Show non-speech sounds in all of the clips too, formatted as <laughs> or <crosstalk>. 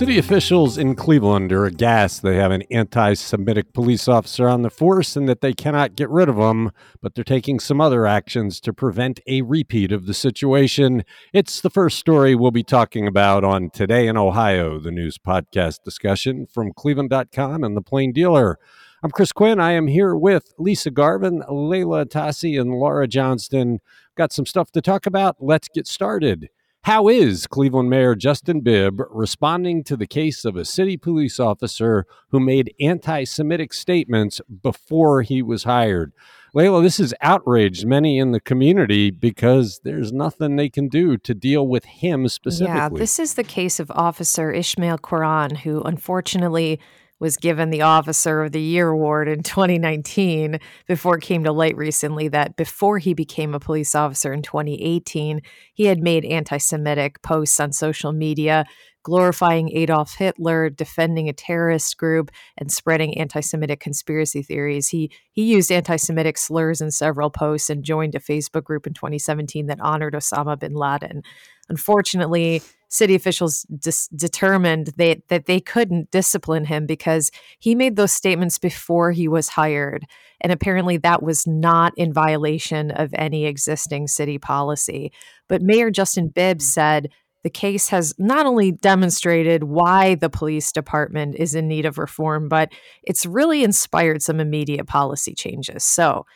City officials in Cleveland are aghast they have an anti Semitic police officer on the force and that they cannot get rid of him, but they're taking some other actions to prevent a repeat of the situation. It's the first story we'll be talking about on Today in Ohio, the news podcast discussion from Cleveland.com and The Plain Dealer. I'm Chris Quinn. I am here with Lisa Garvin, Leila Atassi, and Laura Johnston. Got some stuff to talk about. Let's get started. How is Cleveland Mayor Justin Bibb responding to the case of a city police officer who made anti Semitic statements before he was hired? Leila, this has outraged many in the community because there's nothing they can do to deal with him specifically. Yeah, this is the case of Officer Ishmael Quran, who unfortunately was given the Officer of the Year award in <laughs> 2019 before it came to light recently that before he became a police officer in 2018, he had made anti Semitic posts on social media glorifying Adolf Hitler, defending a terrorist group, and spreading anti-Semitic conspiracy theories. He he used anti-Semitic slurs in several posts and joined a Facebook group in 2017 that honored Osama bin Laden. Unfortunately, city officials dis- determined they, that they couldn't discipline him because he made those statements before he was hired. And apparently, that was not in violation of any existing city policy. But Mayor Justin Bibbs hmm. said the case has not only demonstrated why the police department is in need of reform, but it's really inspired some immediate policy changes. So,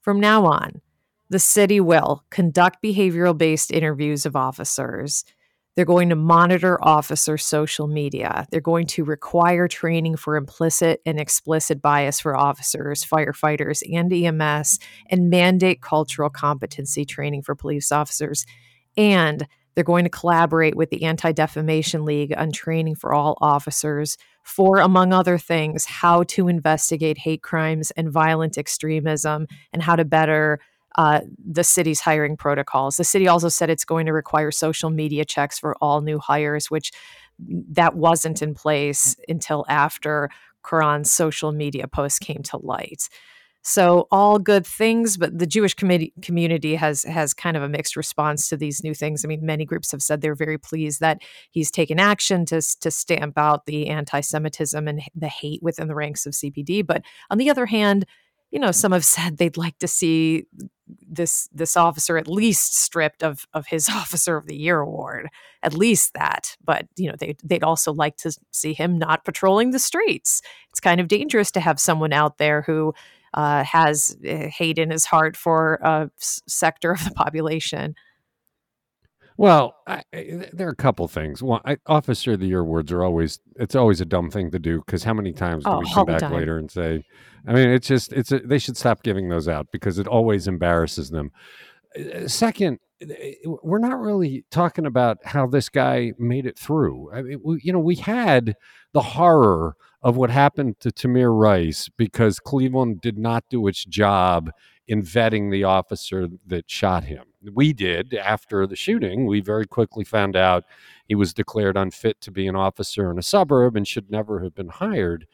from now on, the city will conduct behavioral based interviews of officers. They're going to monitor officer social media. They're going to require training for implicit and explicit bias for officers, firefighters, and EMS, and mandate cultural competency training for police officers. And they're going to collaborate with the Anti Defamation League on training for all officers for, among other things, how to investigate hate crimes and violent extremism and how to better uh, the city's hiring protocols. The city also said it's going to require social media checks for all new hires, which that wasn't in place until after Quran's social media post came to light. So all good things, but the Jewish community has has kind of a mixed response to these new things. I mean, many groups have said they're very pleased that he's taken action to to stamp out the anti-Semitism and the hate within the ranks of CPD. But on the other hand, you know, some have said they'd like to see this this officer at least stripped of of his <laughs> officer of the year award at least that but you know they they'd also like to see him not patrolling the streets it's kind of dangerous to have someone out there who uh, has uh, hate in his heart for a s- sector of the population. Well, I, there are a couple things. One, I, Officer of the Year awards are always it's always a dumb thing to do because how many times do oh, we come back time. later and say, I mean, it's just it's a, they should stop giving those out because it always embarrasses them. Uh, second, we're not really talking about how this guy made it through. I mean, we, you know, we had the horror of what happened to Tamir Rice because Cleveland did not do its job in vetting the officer that shot him. We did after the shooting. We very quickly found out he was declared unfit to be an officer in a suburb and should never have been hired.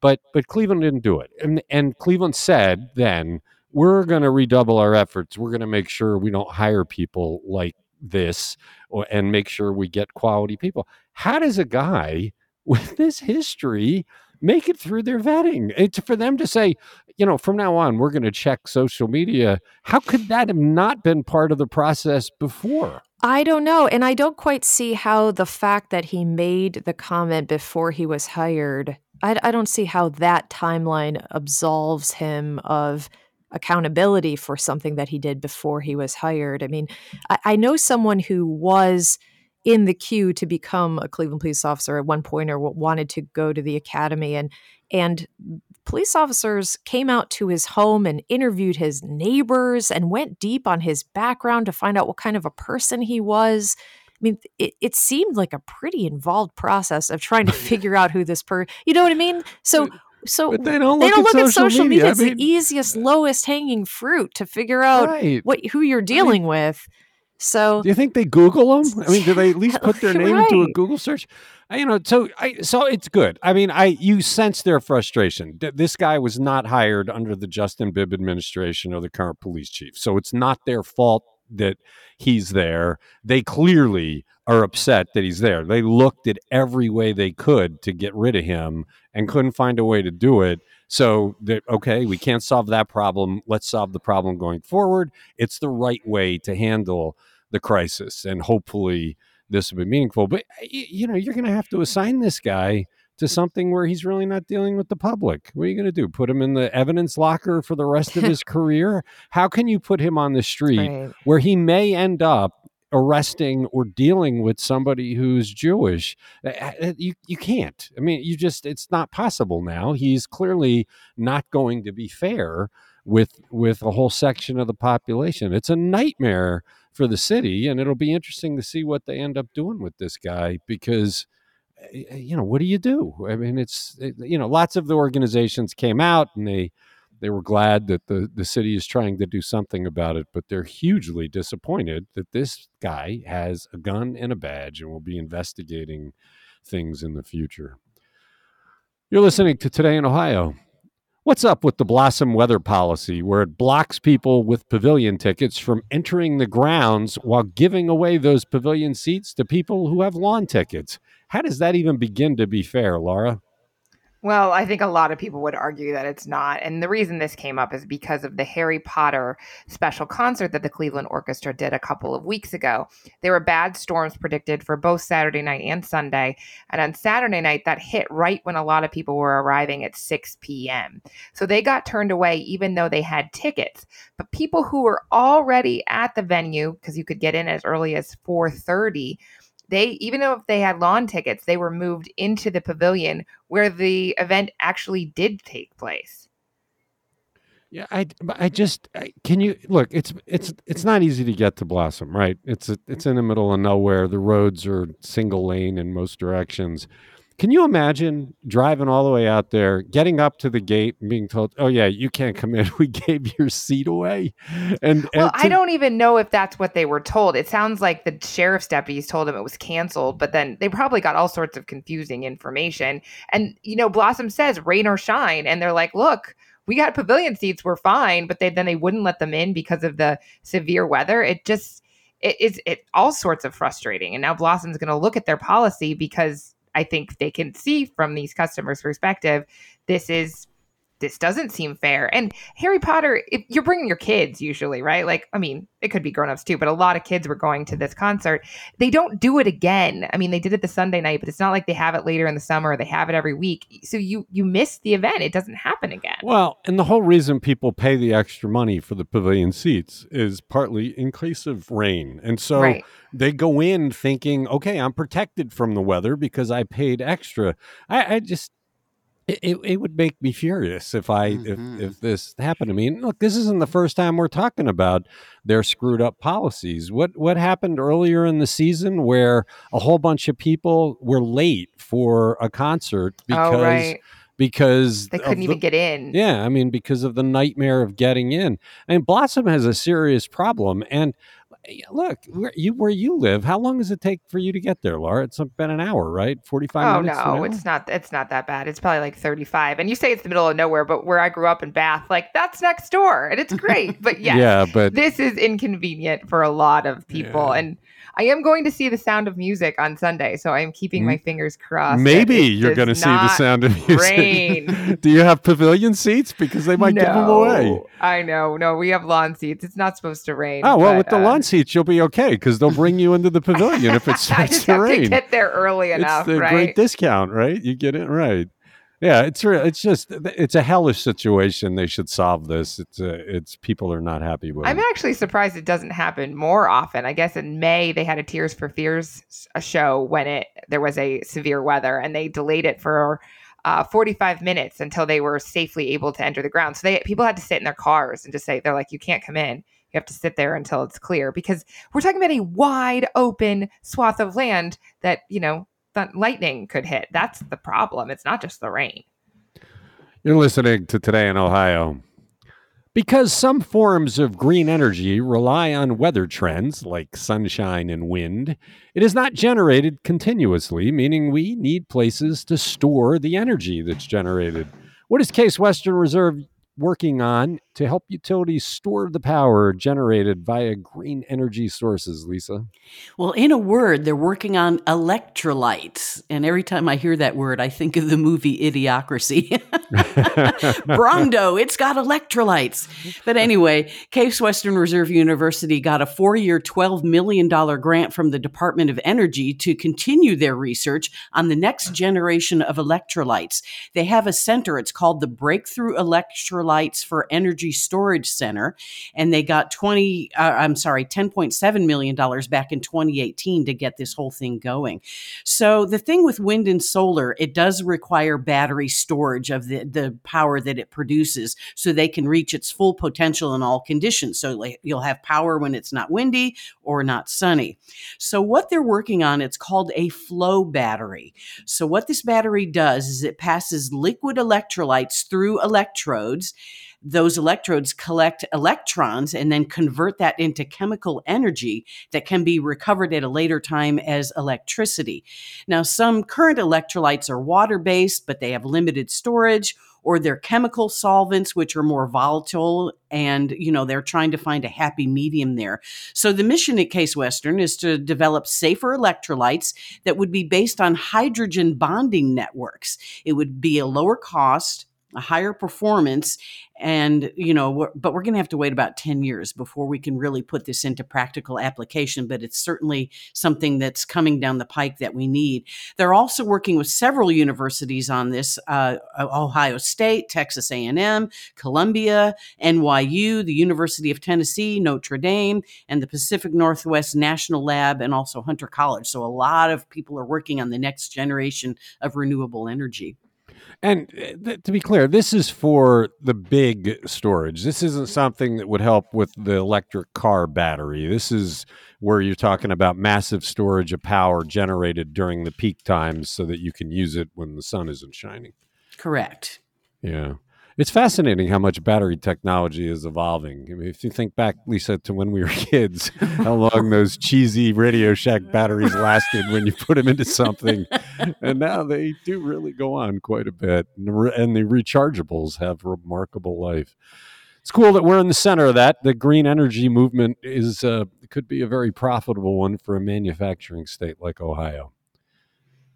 But but Cleveland didn't do it. And and Cleveland said then, we're going to redouble our efforts. We're going to make sure we don't hire people like this or, and make sure we get quality people. How does a guy with this history make it through their vetting. It's for them to say, you know, from now on, we're going to check social media. How could that have not been part of the process before? I don't know. And I don't quite see how the fact that he made the comment before he was hired, I, I don't see how that timeline absolves him of accountability for something that he did before he was hired. I mean, I, I know someone who was in the queue to become a Cleveland police officer at one point or wanted to go to the academy and and police officers came out to his home and interviewed his neighbors and went deep on his background to find out what kind of a person he was. I mean, it, it seemed like a pretty involved process of trying to <laughs> figure out who this person, you know what I mean? So, so but they don't look, they don't at, look social at social media. media. It's I mean, the easiest, uh lowest hanging fruit to figure out right. what who you're dealing I mean, with. So do you think they Google them? I mean, do they at least put their <laughs> name right. into a Google search? You know, so I so it's good. I mean, I you sense their frustration. This guy was not hired under the Justin Bibb administration or the current police chief, so it's not their fault that he's there. They clearly are upset that he's there. They looked at every way they could to get rid of him and couldn't find a way to do it. So that okay, we can't solve that problem. Let's solve the problem going forward. It's the right way to handle the crisis, and hopefully this will be meaningful. But eh, you know, you're going to have to assign this guy to something where he's really not dealing with the public. What are you going to do? Put him in the evidence locker for the rest of <laughs> his career? How can you put him on the street right. where he may end up arresting or dealing with somebody who's Jewish. Eh, eh, you you can't. I mean, you just it's not possible now. He's clearly not going to be fair with with a whole section of the population. It's a nightmare for the city, and it'll be interesting to see what they end up doing with this guy because eh, eh, you know what do you do? I mean, it's eh, you know lots of the organizations came out and they they were glad that the, the city is trying to do something about it, but they're hugely disappointed that this guy has a gun and a badge and will be investigating things in the future. You're listening to Today in Ohio. What's up with the Blossom weather policy, where it blocks people with pavilion tickets from entering the grounds while giving away those pavilion seats to people who have lawn tickets? How does that even begin to be fair, Laura? Well, I think a lot of people would argue that it's not. And the reason this came up is because of the Harry Potter special concert that the Cleveland Orchestra did a couple of weeks ago. There were bad storms predicted for both Saturday night and Sunday. And on Saturday night, that hit right when a lot of people were arriving at 6 p.m. So they got turned away even though they had tickets. But people who were already at the venue, because you could get in as early as 430, they even though if they had lawn tickets, they were moved into the pavilion where the event actually did take place. Yeah, I, I just I, can you look. It's it's it's not easy to get to Blossom, right? It's a, it's in the middle of nowhere. The roads are single lane in most directions. Can you imagine driving all the way out there, getting up to the gate and being told, "Oh yeah, you can't come in. <laughs> We gave your seat away." And well, and to- I don't even know if that's what they were told. It sounds like the sheriff's deputies told them it was canceled, but then they probably got all sorts of confusing information. And you know, Blossom says rain or shine, and they're like, "Look." We got pavilion seats, we're fine, but they then they wouldn't let them in because of the severe weather. It just it is it all sorts of frustrating. And now Blossom's going to look at their policy because I think they can see from these customers' perspective, this is this doesn't seem fair. And Harry Potter, if you're bringing your kids usually, right? Like, I mean, it could be grown-ups too, but a lot of kids were going to this concert. They don't do it again. I mean, they did it the Sunday night, but it's not like they have it later in the summer. They have it every week. So you you miss the event. It doesn't happen again. Well, and the whole reason people pay the extra money for the pavilion seats is partly in case of rain. And so right. they go in thinking, okay, I'm protected from the weather because I paid extra. I, I just it, it, would make me furious if I mm-hmm. if if this happened to me. And look, this isn't the first time we're talking about their screwed up policies. What what happened earlier in the season where a whole bunch of people were late for a concert oh, because oh, right. because they couldn't even get in. Yeah, I mean because of the nightmare of getting in. I mean Blossom has a serious problem and look where you where you live. How long does it take for you to get there, Laura? It's been an hour, right? Forty five. Oh no, it's not. It's not that bad. It's probably like thirty five. And you say it's the middle of nowhere, but where I grew up in Bath, like that's next door, and it's great. But <laughs> yes, yeah, but this is inconvenient for a lot of people, yeah. and I am going to see The Sound of Music on Sunday, so I am keeping my mm. fingers crossed. Maybe you're going to see The Sound of Music. <laughs> Do you have pavilion seats? Because they might no, give them away. I know. No, we have lawn seats. It's not supposed to rain. Oh well, but, with the uh, lawn seats, you'll be okay because they'll bring you into the pavilion if <laughs> it starts to rain. To get there early enough. It's a right? great discount, right? You get it right. Yeah, it's real. It's just it's a hellish situation. They should solve this. It's a, it's people are not happy with. I'm it. actually surprised it doesn't happen more often. I guess in May they had a Tears for Fears a show when it there was a severe weather and they delayed it for uh, 45 minutes until they were safely able to enter the ground. So they people had to sit in their cars and just say they're like you can't come in. You have to sit there until it's clear because we're talking about a wide open swath of land that you know that lightning could hit. That's the problem. It's not just the rain. You're listening to Today in Ohio. Because some forms of green energy rely on weather trends like sunshine and wind, it is not generated continuously, meaning we need places to store the energy that's generated. What is Case Western Reserve working on to help utilities store the power generated via green energy sources, Lisa? Well, in a word, they're working on electrolytes. And every time I hear that word, I think of the movie Idiocracy. <laughs> Brawndo, it's got electrolytes. But anyway, Case Western Reserve University got a four year, $12 million grant from the Department of Energy to continue their research on the next generation of electrolytes. They have a center, it's called the Breakthrough Electrolytes for Energy Storage Center, and they got 20, uh, I'm sorry, $10.7 million back in 2018 to get this whole thing going. So the thing with wind and solar, it does require battery storage of the, the power that it produces so they can reach its full potential in all conditions. So you'll have power when it's not windy or not sunny. So what they're working on, it's called a flow battery. So what this battery does is it passes liquid electrolytes through electrodes those electrodes collect electrons and then convert that into chemical energy that can be recovered at a later time as electricity. Now, some current electrolytes are water based, but they have limited storage or they're chemical solvents which are more volatile and you know they're trying to find a happy medium there so the mission at case western is to develop safer electrolytes that would be based on hydrogen bonding networks it would be a lower cost a higher performance and you know we're, but we're going to have to wait about 10 years before we can really put this into practical application but it's certainly something that's coming down the pike that we need. They're also working with several universities on this uh, ohio state texas a&m columbia nyu the university of tennessee notre dame and the pacific northwest national lab and also hunter college. So a lot of people are working on the next generation of renewable energy and uh, th- to be clear, this is for the big storage. This isn't something that would help with the electric car battery. This is where you're talking about massive storage of power generated during the peak times so that you can use it when the sun isn't shining. Correct. Yeah. It's fascinating how much battery technology is evolving. I mean, if you think back, Lisa, to when we were <laughs> kids, how long those cheesy Radio Shack batteries lasted when you put them into something, and now they do really go on quite a bit, and the rechargeables have remarkable life. It's cool that we're in the center of that. The green energy movement is uh, could be a very profitable one for a manufacturing state like Ohio.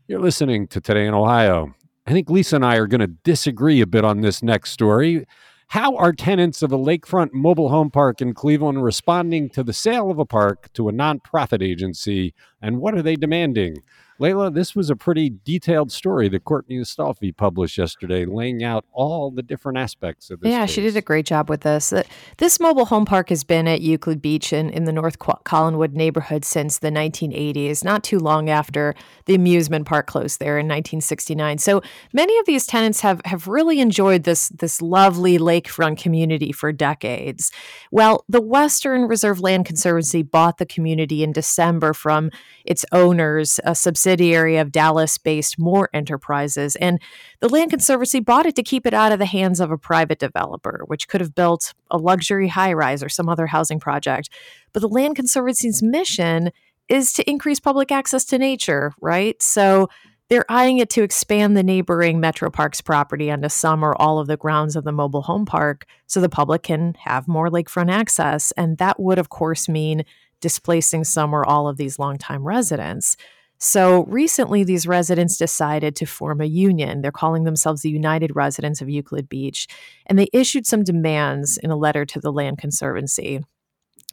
You're listening to Today in Ohio. I think Lisa and I are going to disagree a bit on this next story. How are tenants of a lakefront mobile home park in Cleveland responding to the sale of a park to a nonprofit agency, and what are they demanding? Layla, this was a pretty detailed story that Courtney Astolfi published yesterday, laying out all the different aspects of this. Yeah, case. she did a great job with this. Uh, this mobile home park has been at Euclid Beach in, in the North Collinwood neighborhood since the 1980s, not too long after the amusement park closed there in 1969. So many of these tenants have, have really enjoyed this, this lovely lakefront community for decades. Well, the Western Reserve Land Conservancy bought the community in December from its owners, a subsidiary of Dallas based Moore Enterprises. And the Land Conservancy bought it to keep it out of the hands of a private developer, which could have built a luxury high rise or some other housing project. But the Land Conservancy's mission is to increase public access to nature, right? So they're eyeing it to expand the neighboring Metro Parks property onto some or all of the grounds of the mobile home park so the public can have more lakefront access. And that would, of course, mean displacing some or all of these longtime residents. So recently, these residents decided to form a union. They're calling themselves the United Residents of Euclid Beach, and they issued some demands in a letter to the Land Conservancy.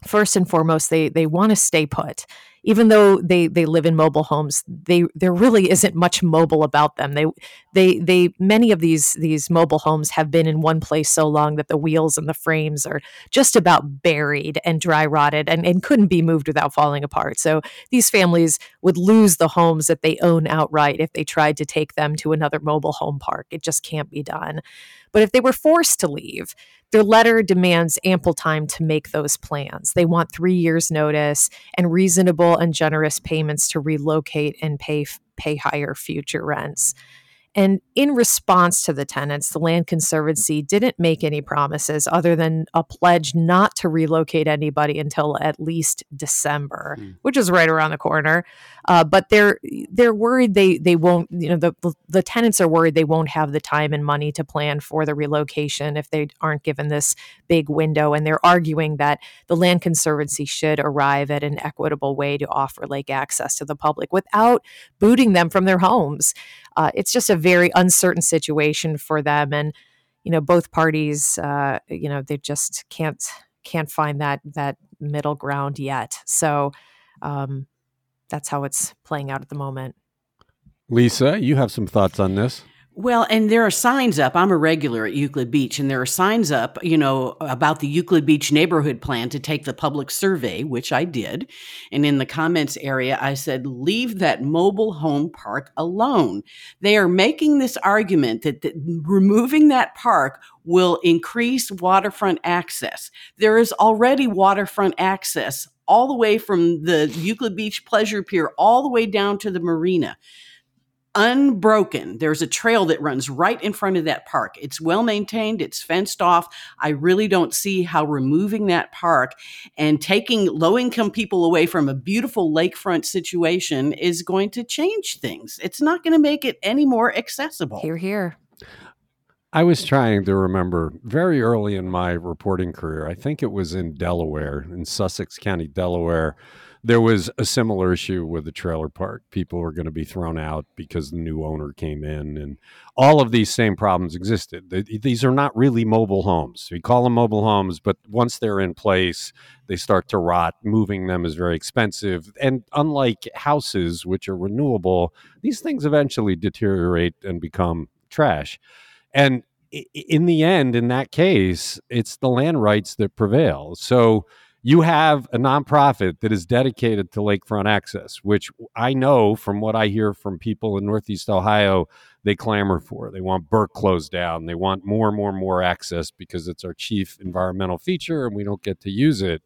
First and foremost, they they want to stay put even though they they live in mobile homes, they there really isn't much mobile about them. They they they many of these these mobile homes have been in one place so long that the wheels and the frames are just about buried and dry rotted and, and couldn't be moved without falling apart. So these families would lose the homes that they own outright if they tried to take them to another mobile home park. It just can't be done. But if they were forced to leave, their letter demands ample time to make those plans. They want three years' notice and reasonable and generous payments to relocate and pay pay higher future rents. And in response to the tenants, the Land Conservancy didn't make any promises other than a pledge not to relocate anybody until at least December, mm. which is right around the corner. Uh, but they're they're worried they they won't. You know, the the tenants are worried they won't have the time and money to plan for the relocation if they aren't given this big window. And they're arguing that the Land Conservancy should arrive at an equitable way to offer lake access to the public without booting them from their homes. Uh, it's just a very uncertain situation for them, and you know both parties, uh, you know, they just can't can't find that that middle ground yet. So um, that's how it's playing out at the moment. Lisa, you have some thoughts on this. Well, and there are signs up. I'm a regular at Euclid Beach, and there are signs up, you know, about the Euclid Beach neighborhood plan to take the public survey, which I did. And in the comments area, I said, leave that mobile home park alone. They are making this argument that, that removing that park will increase waterfront access. There is already waterfront access all the way from the Euclid Beach Pleasure Pier all the way down to the marina unbroken. There's a trail that runs right in front of that park. It's well maintained, it's fenced off. I really don't see how removing that park and taking low income people away from a beautiful lakefront situation is going to change things. It's not going to make it any more accessible. Here, here. I was trying to remember very early in my reporting career. I think it was in Delaware, in Sussex County, Delaware there was a similar issue with the trailer park. People were going to be thrown out because the new owner came in, and all of these same problems existed. These are not really mobile homes. We call them mobile homes, but once they're in place, they start to rot. Moving them is very expensive. And unlike houses, which are renewable, these things eventually deteriorate and become trash. And in the end, in that case, it's the land rights that prevail. So, you have a nonprofit that is dedicated to lakefront access, which I know from what I hear from people in Northeast Ohio, they clamor for. They want Burke closed down. They want more and more and more access because it's our chief environmental feature and we don't get to use it.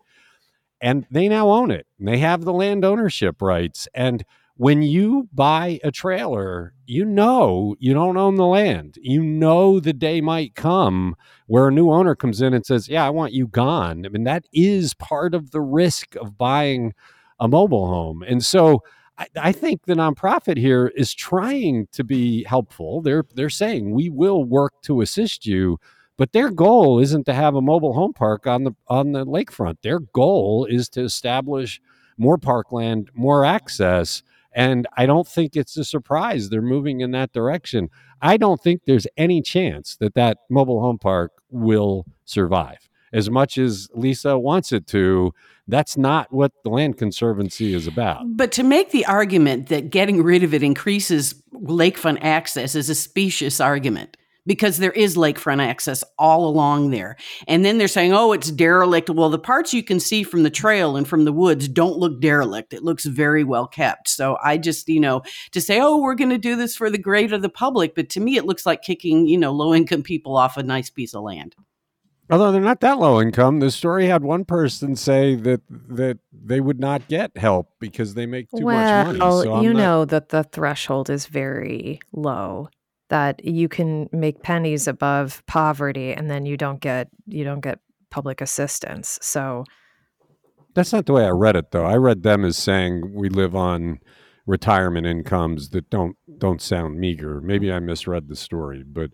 And they now own it. They have the land ownership rights. And when you buy a trailer, you know you don't own the land. You know the day might come where a new owner comes in and says, Yeah, I want you gone. I mean, that is part of the risk of buying a mobile home. And so I, I think the nonprofit here is trying to be helpful. They're they're saying we will work to assist you, but their goal isn't to have a mobile home park on the on the lakefront. Their goal is to establish more parkland, more access and I don't think it's a surprise they're moving in that direction. I don't think there's any chance that that mobile home park will survive. As much as Lisa wants it to, that's not what the Land Conservancy is about. But to make the argument that getting rid of it increases lakefront access is a specious argument because there is lakefront access all along there. And then they're saying, oh, it's derelict. Well, the parts you can see from the trail and from the woods don't look derelict. It looks very well kept. So I just, you know, to say, oh, we're going to do this for the great of the public. But to me, it looks like kicking, you know, low income people off a nice piece of land. Although they're not that low income, the story had one person say that that they would not get help because they make too well, much money. So you not... know that the threshold is very low that you can make pennies above poverty and then you don't get you don't get public assistance. So that's not the way I read it though. I read them as saying we live on retirement incomes that don't don't sound meager. Maybe I misread the story, but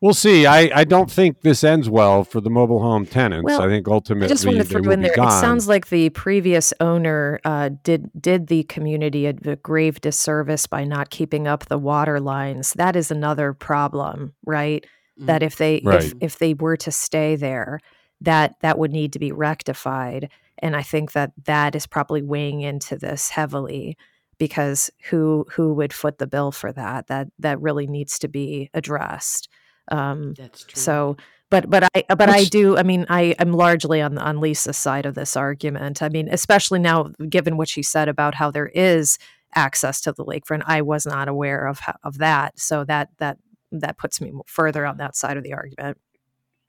We'll see. I, I don't think this ends well for the mobile home tenants. Well, I think ultimately I just want to throw in there. It sounds like the previous owner uh, did did the community a, a grave disservice by not keeping up the water lines. That is another problem, right? Mm. That if they right. if if they were to stay there, that that would need to be rectified. And I think that that is probably weighing into this heavily because who who would foot the bill for that? That that really needs to be addressed. Um, That's true. So, but but I but Which, I do. I mean, I am largely on on Lisa's side of this argument. I mean, especially now, given what she said about how there is access to the lakefront, I was not aware of of that. So that that that puts me further on that side of the argument.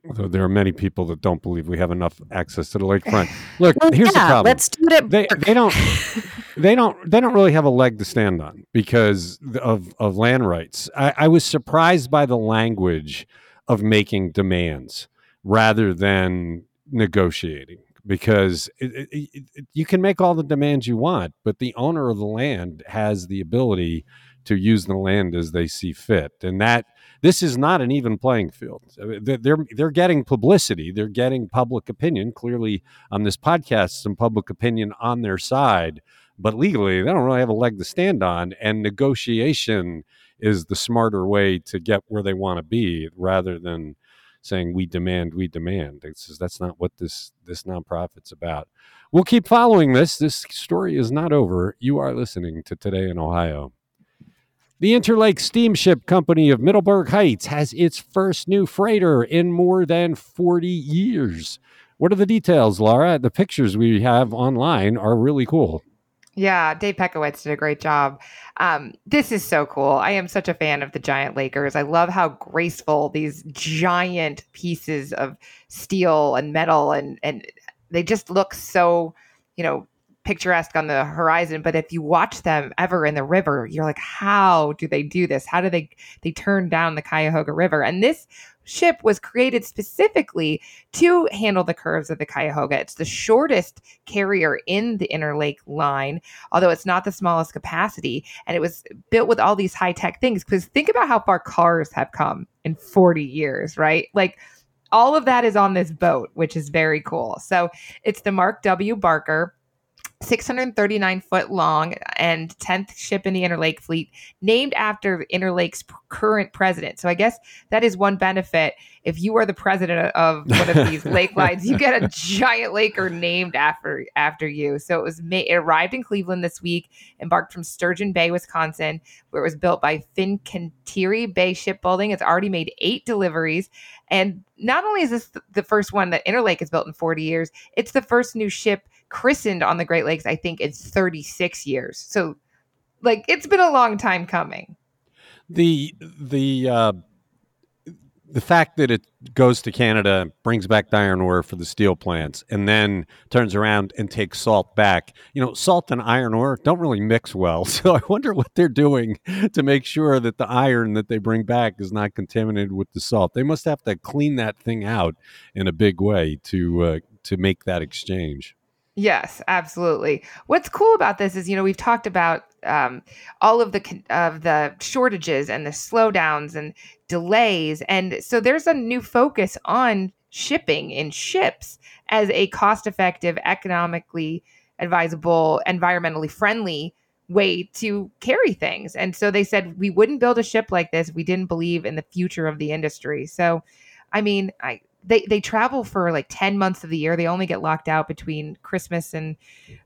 Although there are many people that don't believe we have enough access to the lakefront. <laughs> Look, well, here's yeah, the problem. Let's do it. They, they don't. <laughs> they don't they don't really have a leg to stand on because of of land rights. I, I was surprised by the language of making demands rather than negotiating because it, it, it, you can make all the demands you want, but the owner of the land has the ability to use the land as they see fit, and that this is not an even playing field. They're they're getting publicity, they're getting public opinion. Clearly, on this podcast, some public opinion on their side, but legally, they don't really have a leg to stand on, and negotiation is the smarter way to get where they want to be, rather than saying we demand, we demand. It's, that's not what this this nonprofit's about. We'll keep following this. This story is not over. You are listening to Today in Ohio. The Interlake Steamship Company of Middleburg Heights has its first new freighter in more than 40 years. What are the details, Laura? The pictures we have online are really cool. Yeah, Dave Petkiewicz did a great job. Um, this is so cool. I am such a fan of the giant Lakers. I love how graceful these giant pieces of steel and metal and and they just look so, you know, picturesque on the horizon. But if you watch them ever in the river, you're like, how do they do this? How do they they turn down the Cuyahoga River? And this ship was created specifically to handle the curves of the Cuyahoga. It's the shortest carrier in the Interlake line, although it's not the smallest capacity. And it was built with all these high tech things. Because think about how far cars have come in 40 years, right? Like, all of that is on this boat, which is very cool. So it's the Mark W. Barker 639 foot long and 10th ship in the Interlake fleet, named after Interlake's current president. So I guess that is one benefit. If you are the president of one of these <laughs> lake lines, you get a giant laker named after after you. So it was it arrived in Cleveland this week, embarked from Sturgeon Bay, Wisconsin, where it was built by Fincantieri Bay Shipbuilding. It's already made eight deliveries, and not only is this the first one that Interlake has built in 40 years, it's the first new ship christened on the Great Lakes, I think, in 36 years. So, like, it's been a long time coming. The the uh, the fact that it goes to Canada, brings back iron ore for the steel plants, and then turns around and takes salt back. You know, salt and iron ore don't really mix well. <laughs> So I wonder what they're doing to make sure that the iron that they bring back is not contaminated with the salt. They must have to clean that thing out in a big way to uh, to make that exchange. Yes, absolutely. What's cool about this is, you know, we've talked about um, all of the of the shortages and the slowdowns and delays, and so there's a new focus on shipping in ships as a cost-effective, economically advisable, environmentally friendly way to carry things. And so they said we wouldn't build a ship like this we didn't believe in the future of the industry. So, I mean, I they they travel for like 10 months of the year. They only get locked out between christmas and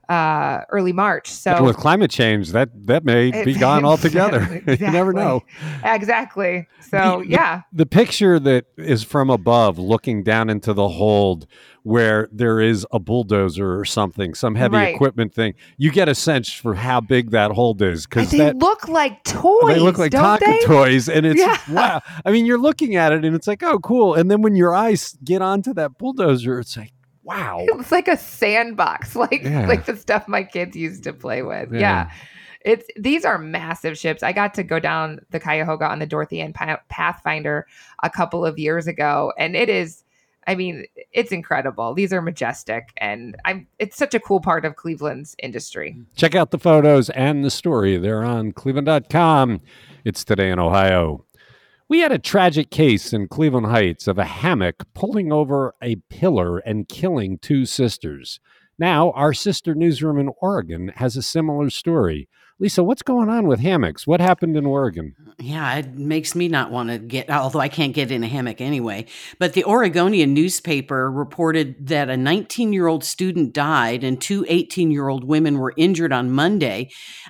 uh, early march so and with climate change that that may be gone <laughs> altogether. Exactly. <laughs> you never know. Exactly. So the, yeah. the, the, picture that is from above looking down into the hold where there is a bulldozer or something some heavy right. equipment thing you get a sense for how big that hold is because they that, look like toys they look like Tonka toys and it's yeah. wow i mean you're looking at it and it's like oh cool and then when your eyes get onto that bulldozer it's like wow it's like a sandbox <laughs> like yeah. like the stuff my kids used to play with yeah. yeah. It's these are massive ships. I got to go down the Cuyahoga on the Dorothy Ann Pathfinder a couple of years ago, and it is I mean, it's incredible. These are majestic, and I'm. It's such a cool part of Cleveland's industry. Check out the photos and the story. They're on Cleveland.com. It's today in Ohio. We had a tragic case in Cleveland Heights of a hammock pulling over a pillar and killing two sisters. Now, our sister newsroom in Oregon has a similar story. Lisa, what's going on with hammocks? What happened in Oregon? Yeah, it makes me not want to get, although I can't get in a hammock anyway. But the Oregonian newspaper reported that a 19 year old student died and two 18 year old women were injured on Monday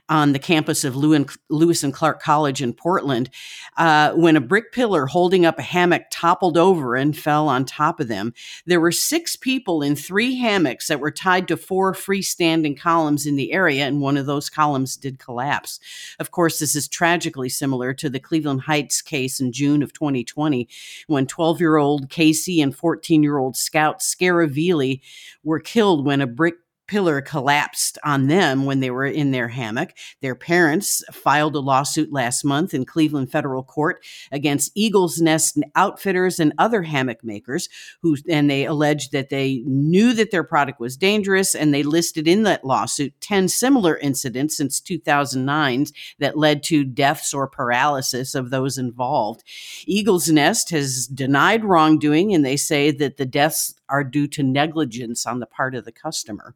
on the campus of Lewis and Clark College in Portland uh, when a brick pillar holding up a hammock toppled over and fell on top of them. There were six people in three hammocks that were tied to four freestanding columns in the area, and one of those columns did collapse. Of course, this is tragically similar to the Cleveland Heights case in June of 2020 when 12 year old Casey and 14 year old Scout Scaravilli were killed when a brick pillar collapsed on them when they were in their hammock. Their parents filed a lawsuit last month in Cleveland federal court against Eagles Nest outfitters and other hammock makers who and they alleged that they knew that their product was dangerous and they listed in that lawsuit 10 similar incidents since 2009 that led to deaths or paralysis of those involved. Eagles Nest has denied wrongdoing and they say that the deaths are due to negligence on the part of the customer.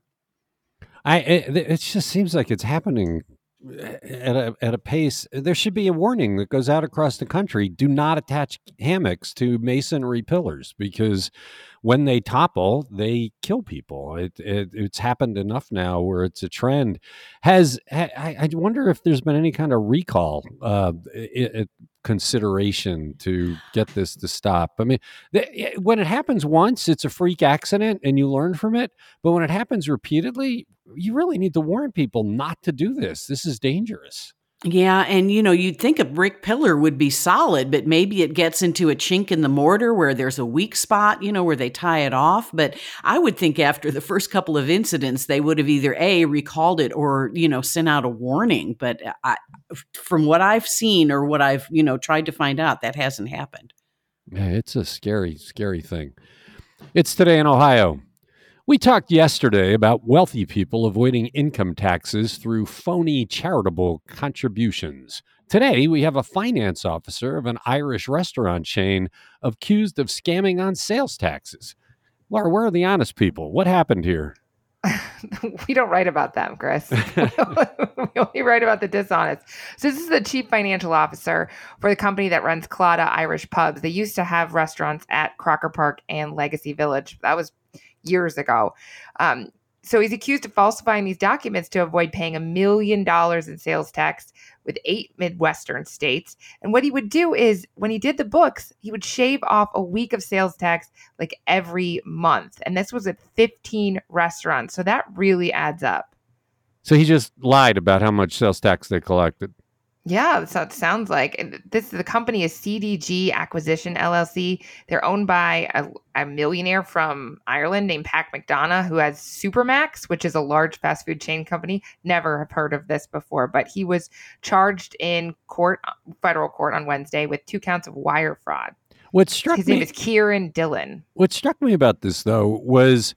I eh, it, it just seems like it's happening eh, at a at a pace. Eh, there should be a warning that goes out across the country: do not attach hammocks to masonry pillars because when they topple, they kill people. It, it, it's happened enough now where it's a trend. Has I, I wonder if there's been any kind of recall uh, it, consideration to get this to stop. I mean, eh, when it happens once, it's a freak accident and you learn from it. But when it happens repeatedly, you really need to warn people not to do this. This is dangerous. Yeah, and you know, you'd think a brick pillar would be solid, but maybe it gets into a chink in the mortar where there's a weak spot, you know, where they tie it off. But I would think after the first couple of incidents, they would have either A, recalled it or, you know, sent out a warning. But eh, I, from what I've seen or what I've, you know, tried to find out, that hasn't happened. Yeah, it's a scary, scary thing. It's today in Ohio. We talked yesterday about wealthy people avoiding income taxes through phony charitable contributions. Today, we have a finance officer of an Irish restaurant chain accused of scamming on sales taxes. Laura, where are the honest people? What happened here? <laughs> we don't write about them, Chris. <laughs> we only write about the dishonest. So this is the chief financial officer for the company that runs Claddagh Irish Pubs. They used to have restaurants at Crocker Park and Legacy Village. That was years ago. Um, so he's accused of falsifying these documents to avoid paying a million dollars in sales tax with eight Midwestern states. And what he would do is when he did the books, he would shave off a week of sales tax like every month. And this was at 15 restaurants. So that really adds up. So he just lied about how much sales tax they collected. Yeah, what it sounds like. And this the company is CDG Acquisition LLC. They're owned by a, a millionaire from Ireland named Pat McDonagh, who has Supermac's, which is a large fast food chain company. Never have heard of this before, but he was charged in court, federal court on Wednesday with two counts of wire fraud. What struck His me, name is Kieran Dillon. What struck me about this though was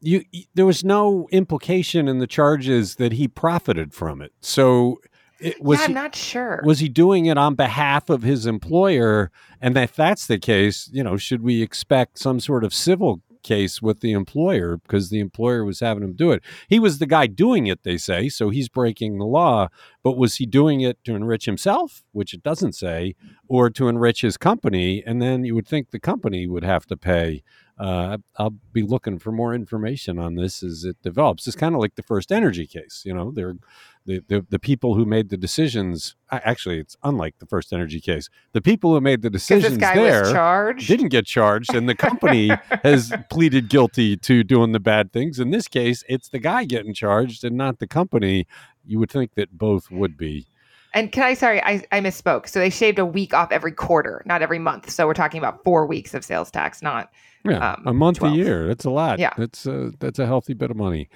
you there was no implication in the charges that he profited from it. So it, was yeah, I'm he, not sure. was he doing it on behalf of his employer? And if that's the case, you know, should we expect some sort of civil case with the employer because the employer was having him do it? He was the guy doing it, they say, so he's breaking the law. But was he doing it to enrich himself, which it doesn't say, or to enrich his company? And then you would think the company would have to pay uh, I'll be looking for more information on this as it develops. It's kind of like the FirstEnergy case. You know, they're the, the, the people who made the decisions. Actually, it's unlike the FirstEnergy case. The people who made the decisions there didn't get charged, and the company <laughs> has pleaded guilty to doing the bad things. In this case, it's the guy getting charged and not the company. You would think that both would be and can I, sorry, I, I misspoke. So they shaved a week off every quarter, not every month. So we're talking about four weeks of sales tax, not yeah, um, a month 12. a year. That's a lot. Yeah. That's a, that's a healthy bit of money.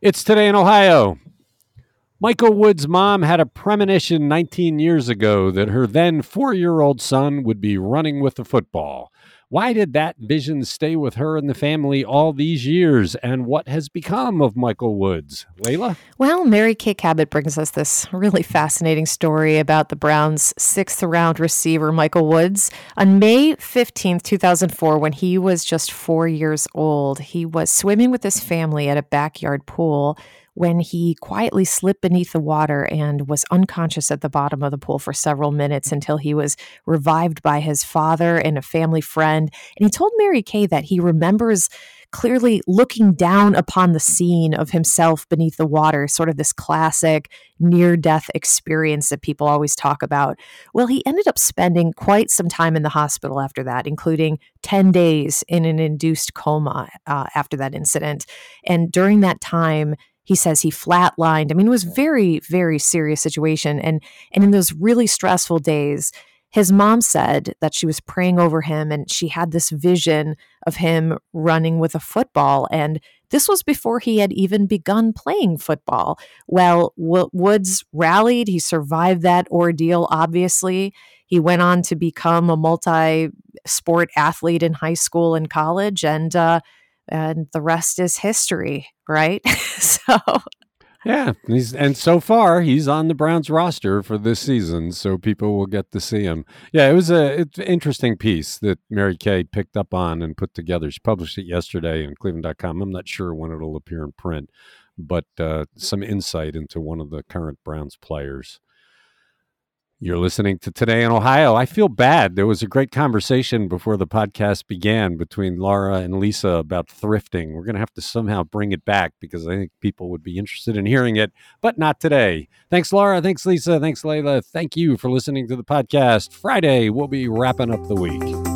It's today in Ohio. Michael Wood's mom had a premonition 19 years ago that her then four year old son would be running with the football. Why did that vision stay with her and the family all these years? And what has become of Michael Woods? Leila? Well, Mary Kay Cabot brings us this really fascinating story about the Browns' sixth round receiver, Michael Woods. On May 15th, 2004, when he was just four years old, he was swimming with his family at a backyard pool when he quietly slipped beneath the water and was unconscious at the bottom of the pool for several minutes until he was revived by his father and a family friend. And he told Mary Kay that he remembers clearly looking down upon the scene of himself beneath the water, sort of this classic near death experience that people always talk about. Well, he ended up spending quite some time in the hospital after that, including 10 days in an induced coma uh, after that incident. And during that time, he says he flatlined. I mean, it was very, very serious situation. And and in those really stressful days, his mom said that she was praying over him and she had this vision of him running with a football. And This was before he had even begun playing football. Well, Woods rallied. He survived that ordeal, obviously. He went on to become a multi sport athlete in high school and college, and, uh, and the rest is history, right? <laughs> so yeah, he's and so far he's on the Browns roster for this season, so people will get to see him. Yeah, it was a it's an interesting piece that Mary Kay picked up on and put together. She published it yesterday in Cleveland.com. I'm not sure when it'll appear in print, but uh, some insight into one of the current Browns players. You're listening to Today in Ohio. I feel bad. There was a great conversation before the podcast began between Laura and Lisa about thrifting. We're going to have to somehow bring it back because I think people would be interested in hearing it, but not today. Thanks, Laura. Thanks, Lisa. Thanks, Leila. Thank you for listening to the podcast. Friday, we'll be wrapping up the week.